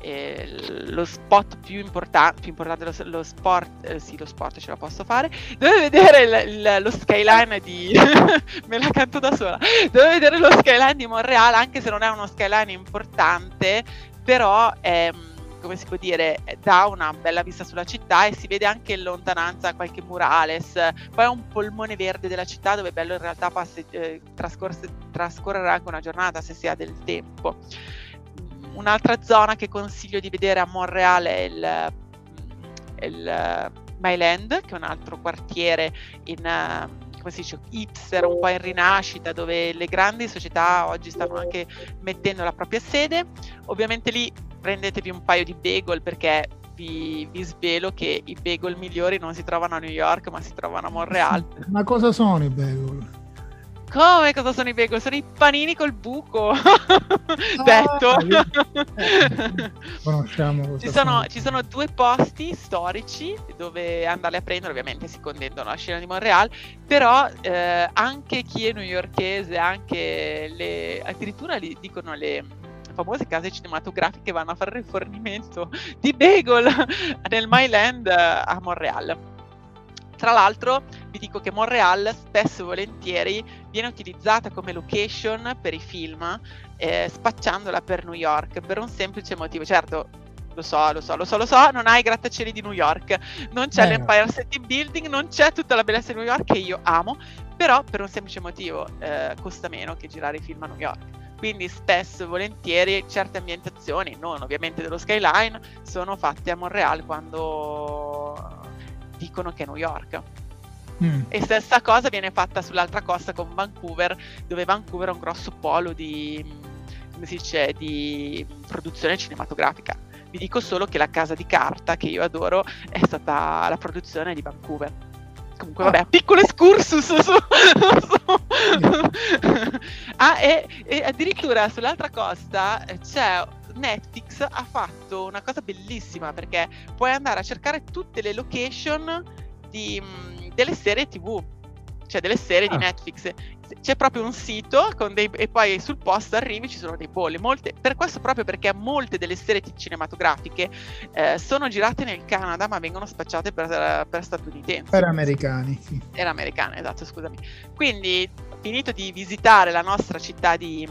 [SPEAKER 3] eh, lo spot più, importan- più importante, lo, lo sport, eh, sì lo sport ce la posso fare, dove vedere il, il, lo skyline di... me la canto da sola, dove vedere lo skyline di Montreal, anche se non è uno skyline importante, però... Ehm, come si può dire, dà una bella vista sulla città e si vede anche in lontananza qualche murales, poi è un polmone verde della città dove è bello in realtà passe, eh, trascorrere anche una giornata se si ha del tempo. Un'altra zona che consiglio di vedere a Montreal è il, il Myland, che è un altro quartiere in, come si dice, hipster, un po' in rinascita, dove le grandi società oggi stanno anche mettendo la propria sede. Ovviamente lì prendetevi un paio di bagel perché vi, vi, svelo che i bagel migliori non si trovano a New York ma si trovano a Montreal.
[SPEAKER 2] Ma cosa sono i bagel?
[SPEAKER 3] Come cosa sono i bagel? Sono i panini col buco. Ah, Detto.
[SPEAKER 2] Eh, conosciamo
[SPEAKER 3] ci sono, ci sono, due posti storici dove andarli a prendere, ovviamente si condendono alla scena di Montreal, però eh, anche chi è newyorkese, anche le, addirittura li dicono le famose case cinematografiche vanno a fare rifornimento di bagel nel Myland eh, a Montreal. Tra l'altro vi dico che Montreal spesso e volentieri viene utilizzata come location per i film, eh, spacciandola per New York per un semplice motivo. Certo, lo so, lo so, lo so, lo so, non hai i grattacieli di New York, non c'è eh. l'Empire City Building, non c'è tutta la bellezza di New York che io amo, però per un semplice motivo eh, costa meno che girare i film a New York quindi spesso e volentieri certe ambientazioni, non ovviamente dello skyline, sono fatte a Montreal quando dicono che è New York. Mm. E stessa cosa viene fatta sull'altra costa con Vancouver, dove Vancouver è un grosso polo di, come si dice, di produzione cinematografica. Vi dico solo che la casa di carta che io adoro è stata la produzione di Vancouver. Comunque, vabbè, piccolo excursus su, su, ah, e, e, addirittura sull'altra costa eh, c'è Netflix ha fatto una cosa bellissima perché puoi andare a cercare tutte le location di, mm, delle serie tv cioè delle serie ah. di Netflix. C'è proprio un sito dei, e poi sul post arrivi ci sono dei bolli. Molte, per questo proprio perché molte delle serie cinematografiche eh, sono girate nel Canada ma vengono spacciate per, per statunitensi.
[SPEAKER 2] Per americani. Sì.
[SPEAKER 3] Per americani, esatto, scusami. Quindi finito di visitare la nostra città di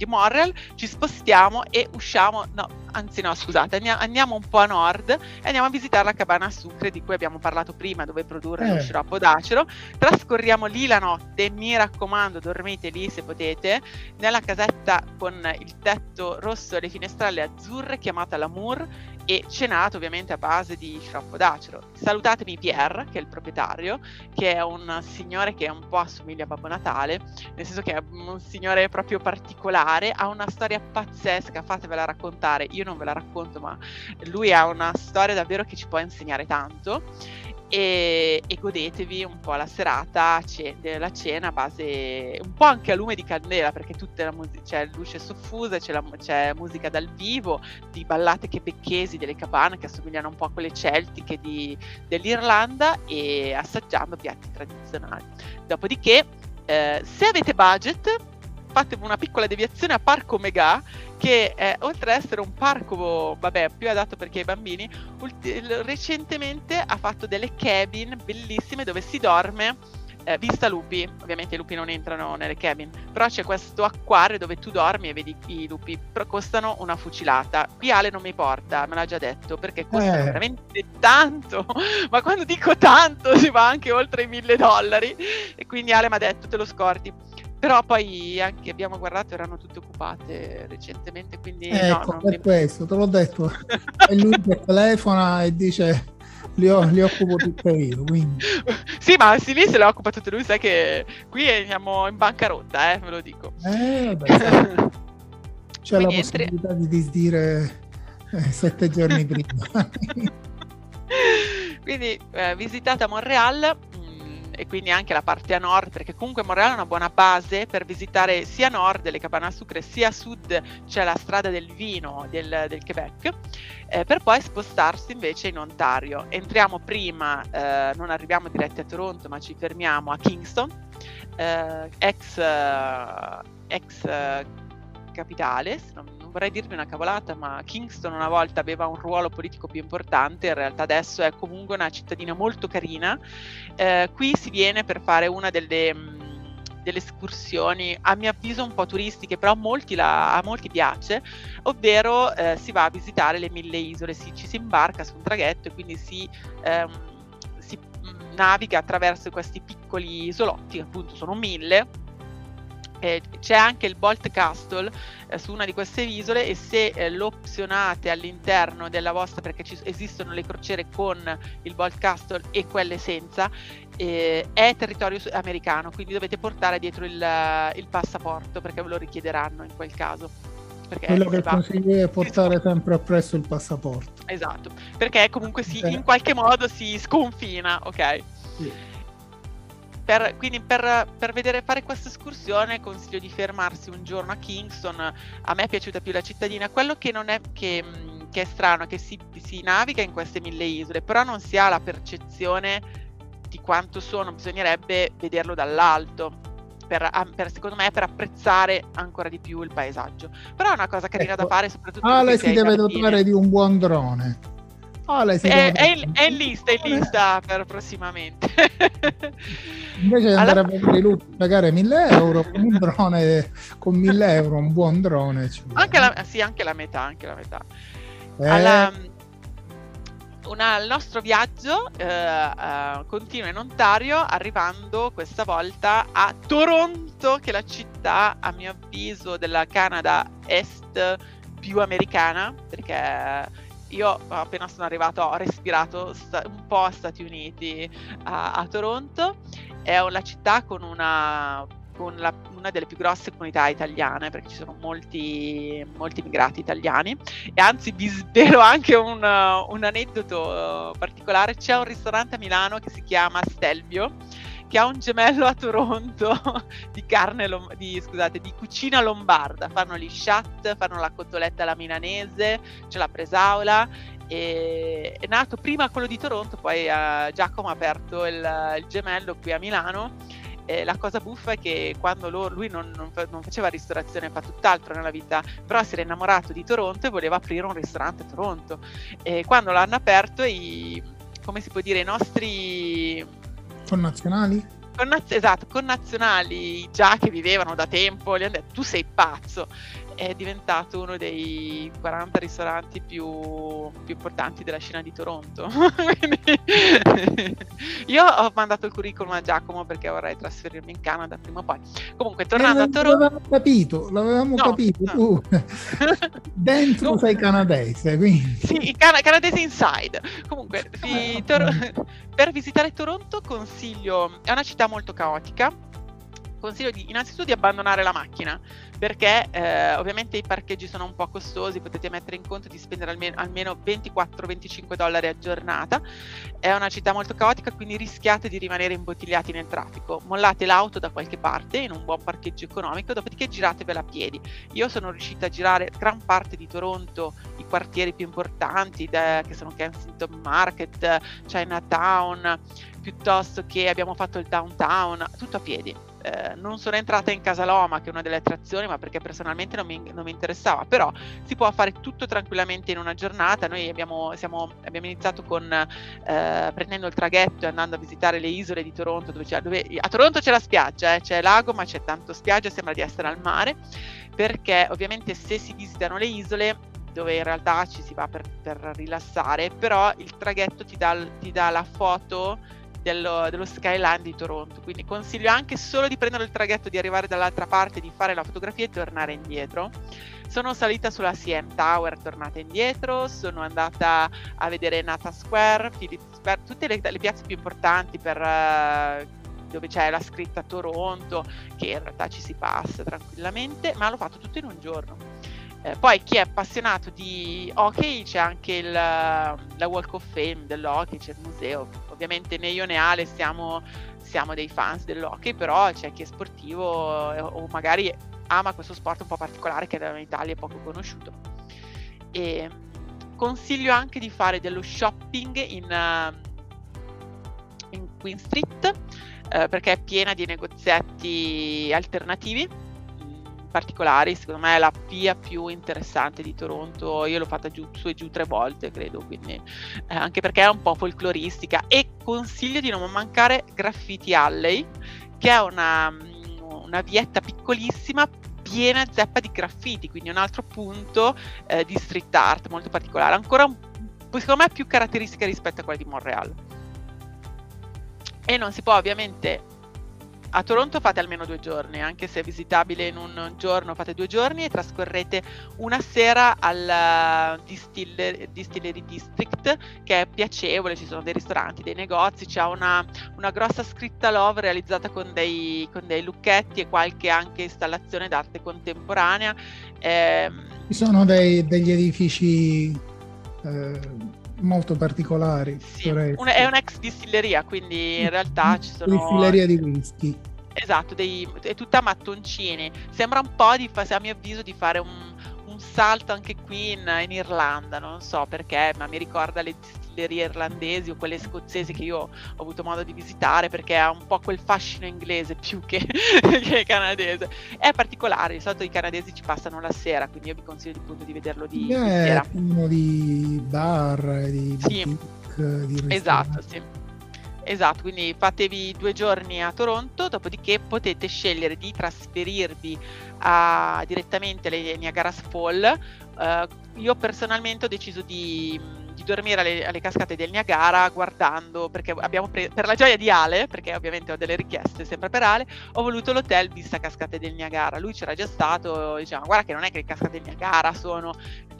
[SPEAKER 3] di Montreal, ci spostiamo e usciamo, no, anzi no, scusate, andiamo, un po' a nord e andiamo a visitare la cabana a sucre di cui abbiamo parlato prima, dove produrre eh. lo sciroppo d'acero. Trascorriamo lì la notte, mi raccomando, dormite lì se potete, nella casetta con il tetto rosso e le finestrelle azzurre chiamata L'Amour e cenato ovviamente a base di sciroppo d'acero. Salutatemi Pierre, che è il proprietario, che è un signore che un po' assomiglia a Babbo Natale, nel senso che è un signore proprio particolare, ha una storia pazzesca, fatevela raccontare, io non ve la racconto, ma lui ha una storia davvero che ci può insegnare tanto e, e, godetevi un po' la serata, la cena a base un po' anche a lume di candela perché tutta la musica c'è luce soffusa, c'è, la, c'è, musica dal vivo, di ballate quebecchesi delle cabane che assomigliano un po' a quelle celtiche di, dell'Irlanda e assaggiando piatti tradizionali. Dopodiché, eh, se avete budget, fate una piccola deviazione a Parco Mega che è, oltre ad essere un parco, vabbè, più adatto perché ai bambini, ulti- recentemente ha fatto delle cabin bellissime dove si dorme eh, vista lupi, ovviamente i lupi non entrano nelle cabin, però c'è questo acquario dove tu dormi e vedi i lupi, però costano una fucilata. Qui Ale non mi porta, me l'ha già detto, perché costano eh. veramente tanto, ma quando dico tanto si va anche oltre i mille dollari e quindi Ale mi ha detto te lo scordi. Però poi anche abbiamo guardato, erano tutte occupate recentemente, quindi...
[SPEAKER 2] Ecco, no, per mi... questo, te l'ho detto. e lui che telefona e dice li, ho, li occupo tutte io. Quindi.
[SPEAKER 3] sì, ma sì, lì se le occupa tutte lui, sai che qui siamo in bancarotta, eh, ve lo dico.
[SPEAKER 2] Eh, vabbè, C'è quindi la possibilità entri... di disdire eh, sette giorni prima.
[SPEAKER 3] quindi eh, visitate Montreal e quindi anche la parte a nord, perché comunque Montreal è una buona base per visitare sia a nord le cabane a sucre, sia a sud c'è la strada del vino del, del Quebec, eh, per poi spostarsi invece in Ontario. Entriamo prima, eh, non arriviamo diretti a Toronto, ma ci fermiamo a Kingston, eh, ex, eh, ex eh, capitale, non, non vorrei dirvi una cavolata, ma Kingston una volta aveva un ruolo politico più importante, in realtà adesso è comunque una cittadina molto carina. Eh, qui si viene per fare una delle mm, delle escursioni, a mio avviso un po' turistiche, però molti, la, a molti piace, ovvero eh, si va a visitare le mille isole, si, ci si imbarca su un traghetto e quindi si, ehm, si mm, naviga attraverso questi piccoli isolotti, appunto sono mille, eh, c'è anche il Bolt Castle eh, su una di queste isole e se eh, lo opzionate all'interno della vostra, perché ci, esistono le crociere con il Bolt Castle e quelle senza, eh, è territorio americano, quindi dovete portare dietro il, il, passaporto perché ve lo richiederanno in quel caso.
[SPEAKER 2] Quello che consiglio è portare sempre appresso il passaporto.
[SPEAKER 3] Esatto, perché comunque si, in qualche modo si sconfina, ok? Sì. Per, quindi per, per, vedere fare questa escursione consiglio di fermarsi un giorno a Kingston. A me è piaciuta più la cittadina. Quello che non è che, che è strano è che si, si, naviga in queste mille isole, però non si ha la percezione di quanto sono, bisognerebbe vederlo dall'alto. Per, per, secondo me per apprezzare ancora di più il paesaggio però è una cosa carina ecco. da fare soprattutto
[SPEAKER 2] Ale si deve dotare di un buon drone
[SPEAKER 3] Ale si è, è, in, è in lista è in lista per prossimamente.
[SPEAKER 2] Invece di andare Alla... a pagare 1000 euro con un drone con 1000 euro un buon drone
[SPEAKER 3] anche la, sì anche la metà anche la metà. Eh... Alla, una, il nostro viaggio eh, eh, continua in Ontario, arrivando questa volta a Toronto, che è la città, a mio avviso, della Canada Est più americana, perché io appena sono arrivato ho respirato un po' a Stati Uniti, a, a Toronto. È una città con una con la, una delle più grosse comunità italiane, perché ci sono molti, molti immigrati italiani. E anzi, vi svelo anche un, un aneddoto uh, particolare: c'è un ristorante a Milano che si chiama Stelvio che ha un gemello a Toronto di lom- di, scusate, di cucina lombarda. Fanno gli chat, fanno la cotoletta alla milanese, c'è la presaula. È nato prima quello di Toronto, poi uh, Giacomo ha aperto il, il gemello qui a Milano eh, la cosa buffa è che quando lo, lui non, non, non, faceva ristorazione, fa tutt'altro nella vita, però si era innamorato di Toronto e voleva aprire un ristorante a Toronto. E quando l'hanno aperto, i, come si può dire, i nostri...
[SPEAKER 2] Connazionali?
[SPEAKER 3] Connaz- esatto, connazionali già che vivevano da tempo, gli hanno detto tu sei pazzo è diventato uno dei 40 ristoranti più, più importanti della scena di Toronto. Io ho mandato il curriculum a Giacomo perché vorrei trasferirmi in Canada prima o poi. Comunque, tornando eh, a Toronto...
[SPEAKER 2] L'avevamo capito, l'avevamo no, capito. No. Tu dentro sei canadese, quindi...
[SPEAKER 3] Sì, can- canadese inside. Comunque, sì, tor- per visitare Toronto consiglio... È una città molto caotica consiglio di, innanzitutto di abbandonare la macchina perché eh, ovviamente i parcheggi sono un po' costosi, potete mettere in conto di spendere almeno, almeno 24-25 dollari a giornata. È una città molto caotica, quindi rischiate di rimanere imbottigliati nel traffico. Mollate l'auto da qualche parte in un buon parcheggio economico, dopodiché giratevela a piedi. Io sono riuscita a girare gran parte di Toronto, i quartieri più importanti, da, che sono Kensington Market, Chinatown, piuttosto che abbiamo fatto il downtown, tutto a piedi eh, non sono entrata in Casa Loma, che è una delle attrazioni, ma perché personalmente non mi, non mi, interessava, però si può fare tutto tranquillamente in una giornata. Noi abbiamo, siamo, abbiamo iniziato con eh, prendendo il traghetto e andando a visitare le isole di Toronto, dove, dove a Toronto c'è la spiaggia, eh, c'è lago, ma c'è tanto spiaggia, sembra di essere al mare, perché ovviamente se si visitano le isole dove in realtà ci si va per, per rilassare, però il traghetto ti dà, ti dà la foto dello, dello, skyline di Toronto. Quindi consiglio anche solo di prendere il traghetto, di arrivare dall'altra parte, di fare la fotografia e tornare indietro. Sono salita sulla CM Tower, tornata indietro, sono andata a vedere Nata Square, Phillips Square, tutte le, le piazze più importanti per, uh, dove c'è la scritta Toronto, che in realtà ci si passa tranquillamente, ma l'ho fatto tutto in un giorno. Eh, poi chi è appassionato di hockey c'è anche il, la Walk of Fame dell'hockey, c'è il museo ovviamente né io né Ale siamo, siamo dei fans dell'hockey, però c'è chi è sportivo eh, o magari ama questo sport un po' particolare che in Italia è poco conosciuto. E consiglio anche di fare dello shopping in, uh, in Queen Street uh, perché è piena di negozietti alternativi particolari, secondo me è la via più interessante di Toronto, io l'ho fatta giù, su e giù tre volte credo, quindi eh, anche perché è un po' folcloristica e consiglio di non mancare Graffiti Alley, che è una, una vietta piccolissima piena zeppa di graffiti, quindi un altro punto eh, di street art molto particolare, ancora secondo me più caratteristica rispetto a quella di Montreal. E non si può ovviamente a Toronto fate almeno due giorni, anche se è visitabile in un giorno, fate due giorni e trascorrete una sera al Distiller- Distillery District, che è piacevole, ci sono dei ristoranti, dei negozi, c'è una, una grossa scritta love realizzata con dei, con dei lucchetti e qualche anche installazione d'arte contemporanea.
[SPEAKER 2] Eh, ci sono dei, degli edifici... Eh molto particolari.
[SPEAKER 3] Sì, una, è un'ex distilleria, quindi in realtà ci sono...
[SPEAKER 2] Distilleria di whisky.
[SPEAKER 3] Esatto, dei, è tutta mattoncini. Sembra un po' di, a mio avviso, di fare un, un salto anche qui in, in, Irlanda, non so perché, ma mi ricorda le distillerie irlandesi o quelle scozzesi che io ho avuto modo di visitare perché ha un po' quel fascino inglese più che, che canadese. È particolare, di solito i canadesi ci passano la sera, quindi io vi consiglio appunto di vederlo di, di sera.
[SPEAKER 2] Uno di bar, di
[SPEAKER 3] sì. boutique, di Esatto, sì. Esatto, quindi fatevi due giorni a Toronto, dopodiché potete scegliere di trasferirvi a, direttamente alle Niagara Fall. Uh, io personalmente ho deciso di, di dormire alle, alle, cascate del Niagara guardando, perché abbiamo preso, per la gioia di Ale, perché ovviamente ho delle richieste sempre per Ale, ho voluto l'hotel vista cascate del Niagara. Lui c'era già stato, diceva guarda che non è che le cascate del Niagara sono,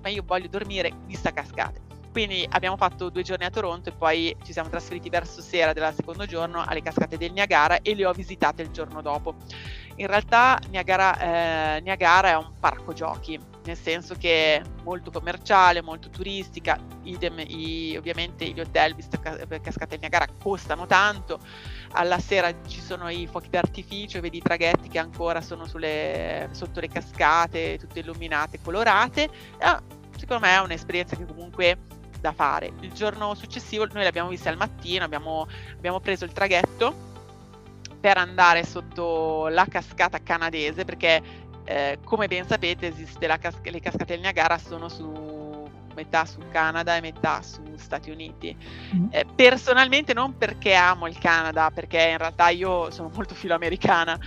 [SPEAKER 3] ma io voglio dormire vista cascate. Quindi abbiamo fatto due giorni a Toronto e poi ci siamo trasferiti verso sera del secondo giorno alle cascate del Niagara e le ho visitate il giorno dopo. In realtà Niagara, eh, Niagara è un parco giochi, nel senso che è molto commerciale, molto turistica, idem i, ovviamente gli hotel vista per cascate del Niagara costano tanto, alla sera ci sono i fuochi d'artificio, vedi i traghetti che ancora sono sulle, sotto le cascate, tutte illuminate, colorate. Eh, secondo me è un'esperienza che comunque da fare. Il giorno successivo noi l'abbiamo vista al mattino, abbiamo, abbiamo preso il traghetto per andare sotto la cascata canadese perché eh, come ben sapete esiste la cas- le cascate del Niagara sono su metà sul Canada e metà sugli Stati Uniti. Mm. Eh, personalmente non perché amo il Canada, perché in realtà io sono molto filoamericana,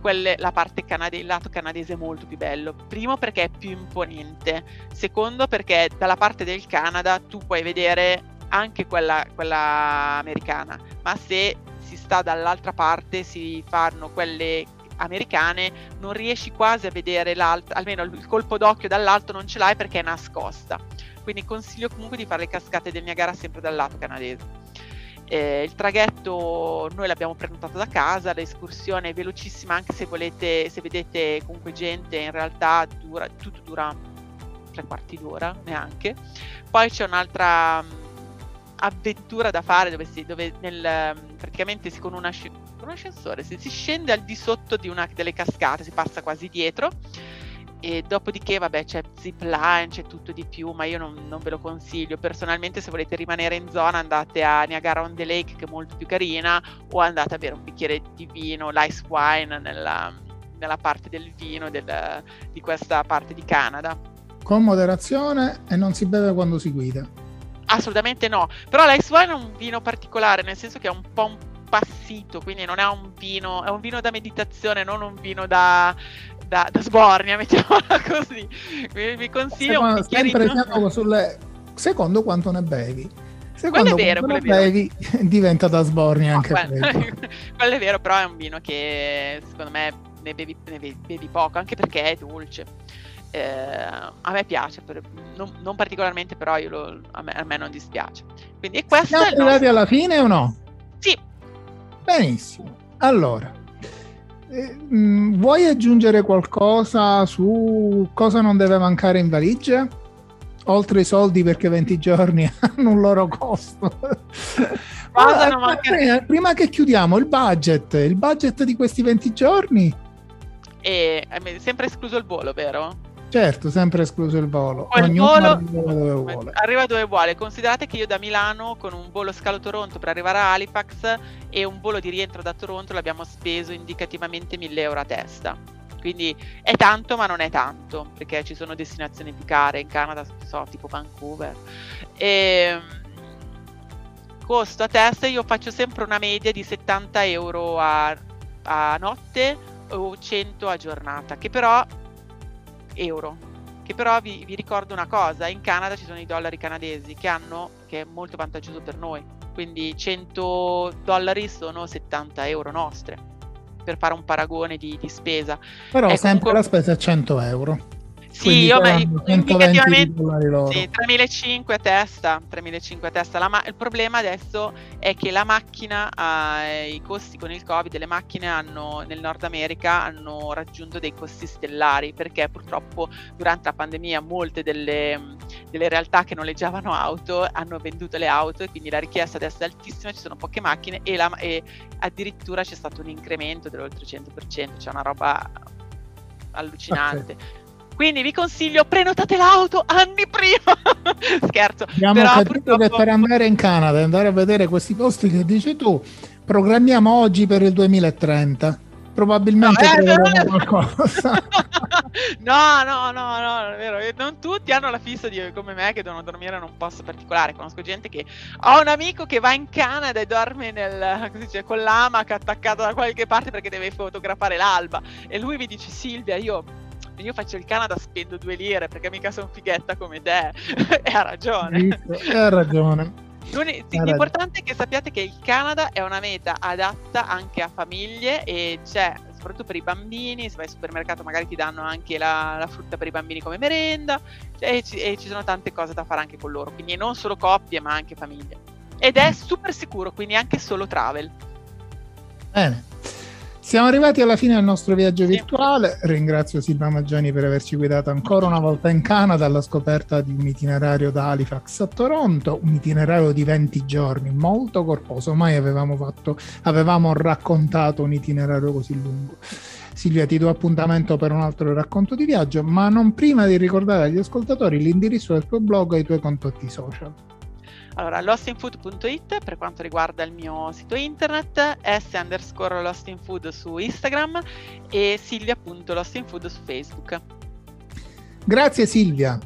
[SPEAKER 3] Quelle, la parte canadese, il lato canadese è molto più bello. Primo perché è più imponente, secondo perché dalla parte del Canada tu puoi vedere anche quella, quella americana, ma se si sta dall'altra parte si fanno quelle americane non riesci quasi a vedere l'alto, almeno il colpo d'occhio dall'alto non ce l'hai perché è nascosta. Quindi consiglio comunque di fare le cascate del Niagara sempre dal lato canadese. Eh, il traghetto noi l'abbiamo prenotato da casa, l'escursione è velocissima anche se volete, se vedete comunque gente, in realtà dura, tutto dura tre quarti d'ora neanche. Poi c'è un'altra mh, avventura da fare dove, si, dove nel, praticamente si con una con un ascensore, si, si scende al di sotto di una delle cascate, si passa quasi dietro e dopodiché vabbè c'è zipline, c'è tutto di più, ma io non, non, ve lo consiglio. Personalmente se volete rimanere in zona andate a Niagara on the Lake che è molto più carina o andate a bere un bicchiere di vino, l'ice wine nella, nella parte del vino del, di questa parte di Canada.
[SPEAKER 2] Con moderazione e non si beve quando si guida.
[SPEAKER 3] Assolutamente no, però l'ice wine è un vino particolare, nel senso che è un po' un passito, quindi non è un vino, è un vino da meditazione, non un vino da, da, da sbornia, mettiamola così. Vi, vi consiglio secondo, un
[SPEAKER 2] bicchierino. Sulle... Secondo quanto ne bevi. Secondo quello è vero, quello è vero. bevi diventa da sbornia no, anche
[SPEAKER 3] quello. quello è vero, però è un vino che secondo me ne bevi, ne bevi poco, anche perché è dolce. Eh, a me piace, per, non, non, particolarmente, però lo, a, me, a, me, non dispiace. Quindi questo
[SPEAKER 2] Siamo arrivati nostro... alla fine o no?
[SPEAKER 3] Sì.
[SPEAKER 2] Benissimo. Allora, eh, mm, vuoi aggiungere qualcosa su cosa non deve mancare in valigia? Oltre i soldi perché 20 giorni hanno un loro costo. Manca... prima, prima che chiudiamo, il budget, il budget di questi 20 giorni?
[SPEAKER 3] E è sempre escluso il volo, vero?
[SPEAKER 2] Certo, sempre escluso il volo.
[SPEAKER 3] il volo arriva dove vuole. Arriva dove vuole. Considerate che io da Milano con un volo scalo Toronto per arrivare a Halifax e un volo di rientro da Toronto l'abbiamo speso indicativamente 1000 euro a testa. Quindi è tanto, ma non è tanto, perché ci sono destinazioni più care in Canada, so, tipo Vancouver. E, ehm, costo a testa io faccio sempre una media di 70 euro a, a notte o 100 a giornata, che però euro. Che però vi, vi, ricordo una cosa, in Canada ci sono i dollari canadesi che hanno, che è molto vantaggioso per noi, quindi 100 dollari sono 70 euro nostre, per fare un paragone di, di spesa.
[SPEAKER 2] Però è sempre comunque... la spesa è 100 euro.
[SPEAKER 3] Sì, io beh, indicativamente sì, 3.500 a testa, 3.500 a testa. Ma- il problema adesso è che la macchina, eh, i costi con il Covid, le macchine hanno, nel Nord America hanno raggiunto dei costi stellari perché purtroppo durante la pandemia molte delle, delle realtà che noleggiavano auto hanno venduto le auto e quindi la richiesta adesso è altissima, ci sono poche macchine e, la, e addirittura c'è stato un incremento dell'oltre 100%, c'è una roba allucinante. Okay. Quindi vi consiglio, prenotate l'auto anni prima. Scherzo.
[SPEAKER 2] Abbiamo però capito purtroppo... che per andare in Canada e andare a vedere questi posti che dici tu, programmiamo oggi per il 2030 probabilmente no, eh, troveremo qualcosa.
[SPEAKER 3] no, no, no, no, è vero. Non tutti hanno la fissa di come me che devono dormire in un posto particolare. Conosco gente che ho un amico che va in Canada e dorme nel, dice, con l'amaca attaccata da qualche parte perché deve fotografare l'alba. E lui mi dice: Silvia, io io faccio il Canada, spendo due lire perché mica sono fighetta come te. e ha ragione.
[SPEAKER 2] Ha ragione.
[SPEAKER 3] L'importante è che sappiate che il Canada è una meta adatta anche a famiglie e c'è soprattutto per i bambini, se vai al supermercato magari ti danno anche la, la frutta per i bambini come merenda e ci, e ci sono tante cose da fare anche con loro, quindi non solo coppie ma anche famiglie. Ed è super sicuro, quindi anche solo travel.
[SPEAKER 2] Bene. Siamo arrivati alla fine del nostro viaggio virtuale. Ringrazio Silva Maggiani per averci guidato ancora una volta in Canada alla scoperta di un itinerario da Halifax a Toronto, un itinerario di 20 giorni, molto corposo. Mai avevamo, fatto, avevamo raccontato un itinerario così lungo. Silvia, ti do appuntamento per un altro racconto di viaggio, ma non prima di ricordare agli ascoltatori l'indirizzo del tuo blog e i tuoi contatti social.
[SPEAKER 3] Allora, lostinfood.it per quanto riguarda il mio sito internet, s underscore lostinfood su Instagram e silvia.lostinfood su Facebook.
[SPEAKER 2] Grazie Silvia.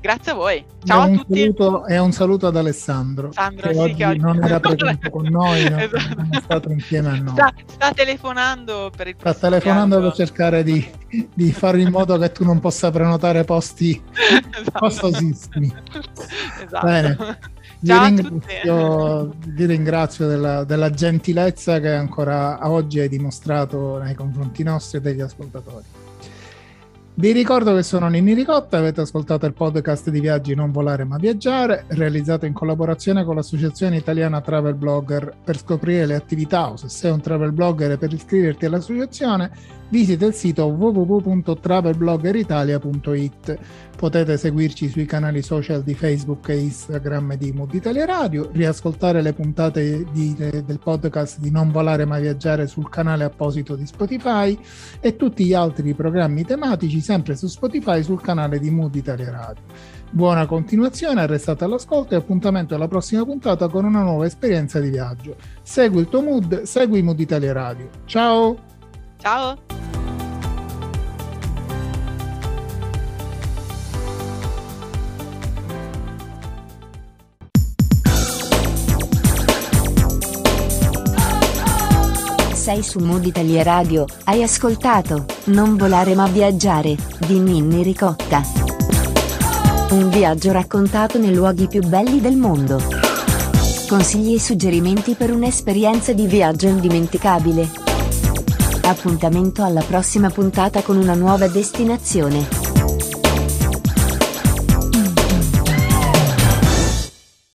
[SPEAKER 3] Grazie a voi. Ciao a tutti.
[SPEAKER 2] Saluto, e un saluto ad Alessandro, Sandro, che, sì, oggi che oggi non era presente con noi, non esatto. è stato insieme a noi.
[SPEAKER 3] Sta, sta telefonando per il
[SPEAKER 2] Sta telefonando viaggio. per cercare di, di, fare in modo che tu non possa prenotare posti esatto. costosissimi. Esatto. Bene. Vi ringrazio, vi ringrazio della, della gentilezza che ancora oggi hai dimostrato nei confronti nostri e degli ascoltatori. Vi ricordo che sono Ninni Ricotta, avete ascoltato il podcast di Viaggi Non Volare Ma Viaggiare, realizzato in collaborazione con l'Associazione Italiana Travel Blogger. Per scoprire le attività o se sei un travel blogger e per iscriverti all'associazione, visita il sito www.travelbloggeritalia.it. Potete seguirci sui canali social di Facebook e Instagram di Mood Italia Radio, riascoltare le puntate di, del podcast di Non Volare Ma Viaggiare sul canale apposito di Spotify e tutti gli altri programmi tematici sempre su Spotify sul canale di Mood Italia Radio. Buona continuazione, restate all'ascolto e appuntamento alla prossima puntata con una nuova esperienza di viaggio. Segui il tuo mood, segui Mood Italia Radio. Ciao!
[SPEAKER 3] Ciao!
[SPEAKER 1] sei su Mood Italia Radio, hai ascoltato Non volare ma viaggiare di Ninni Ricotta. Un viaggio raccontato nei luoghi più belli del mondo. Consigli e suggerimenti per un'esperienza di viaggio indimenticabile. Appuntamento alla prossima puntata con una nuova destinazione.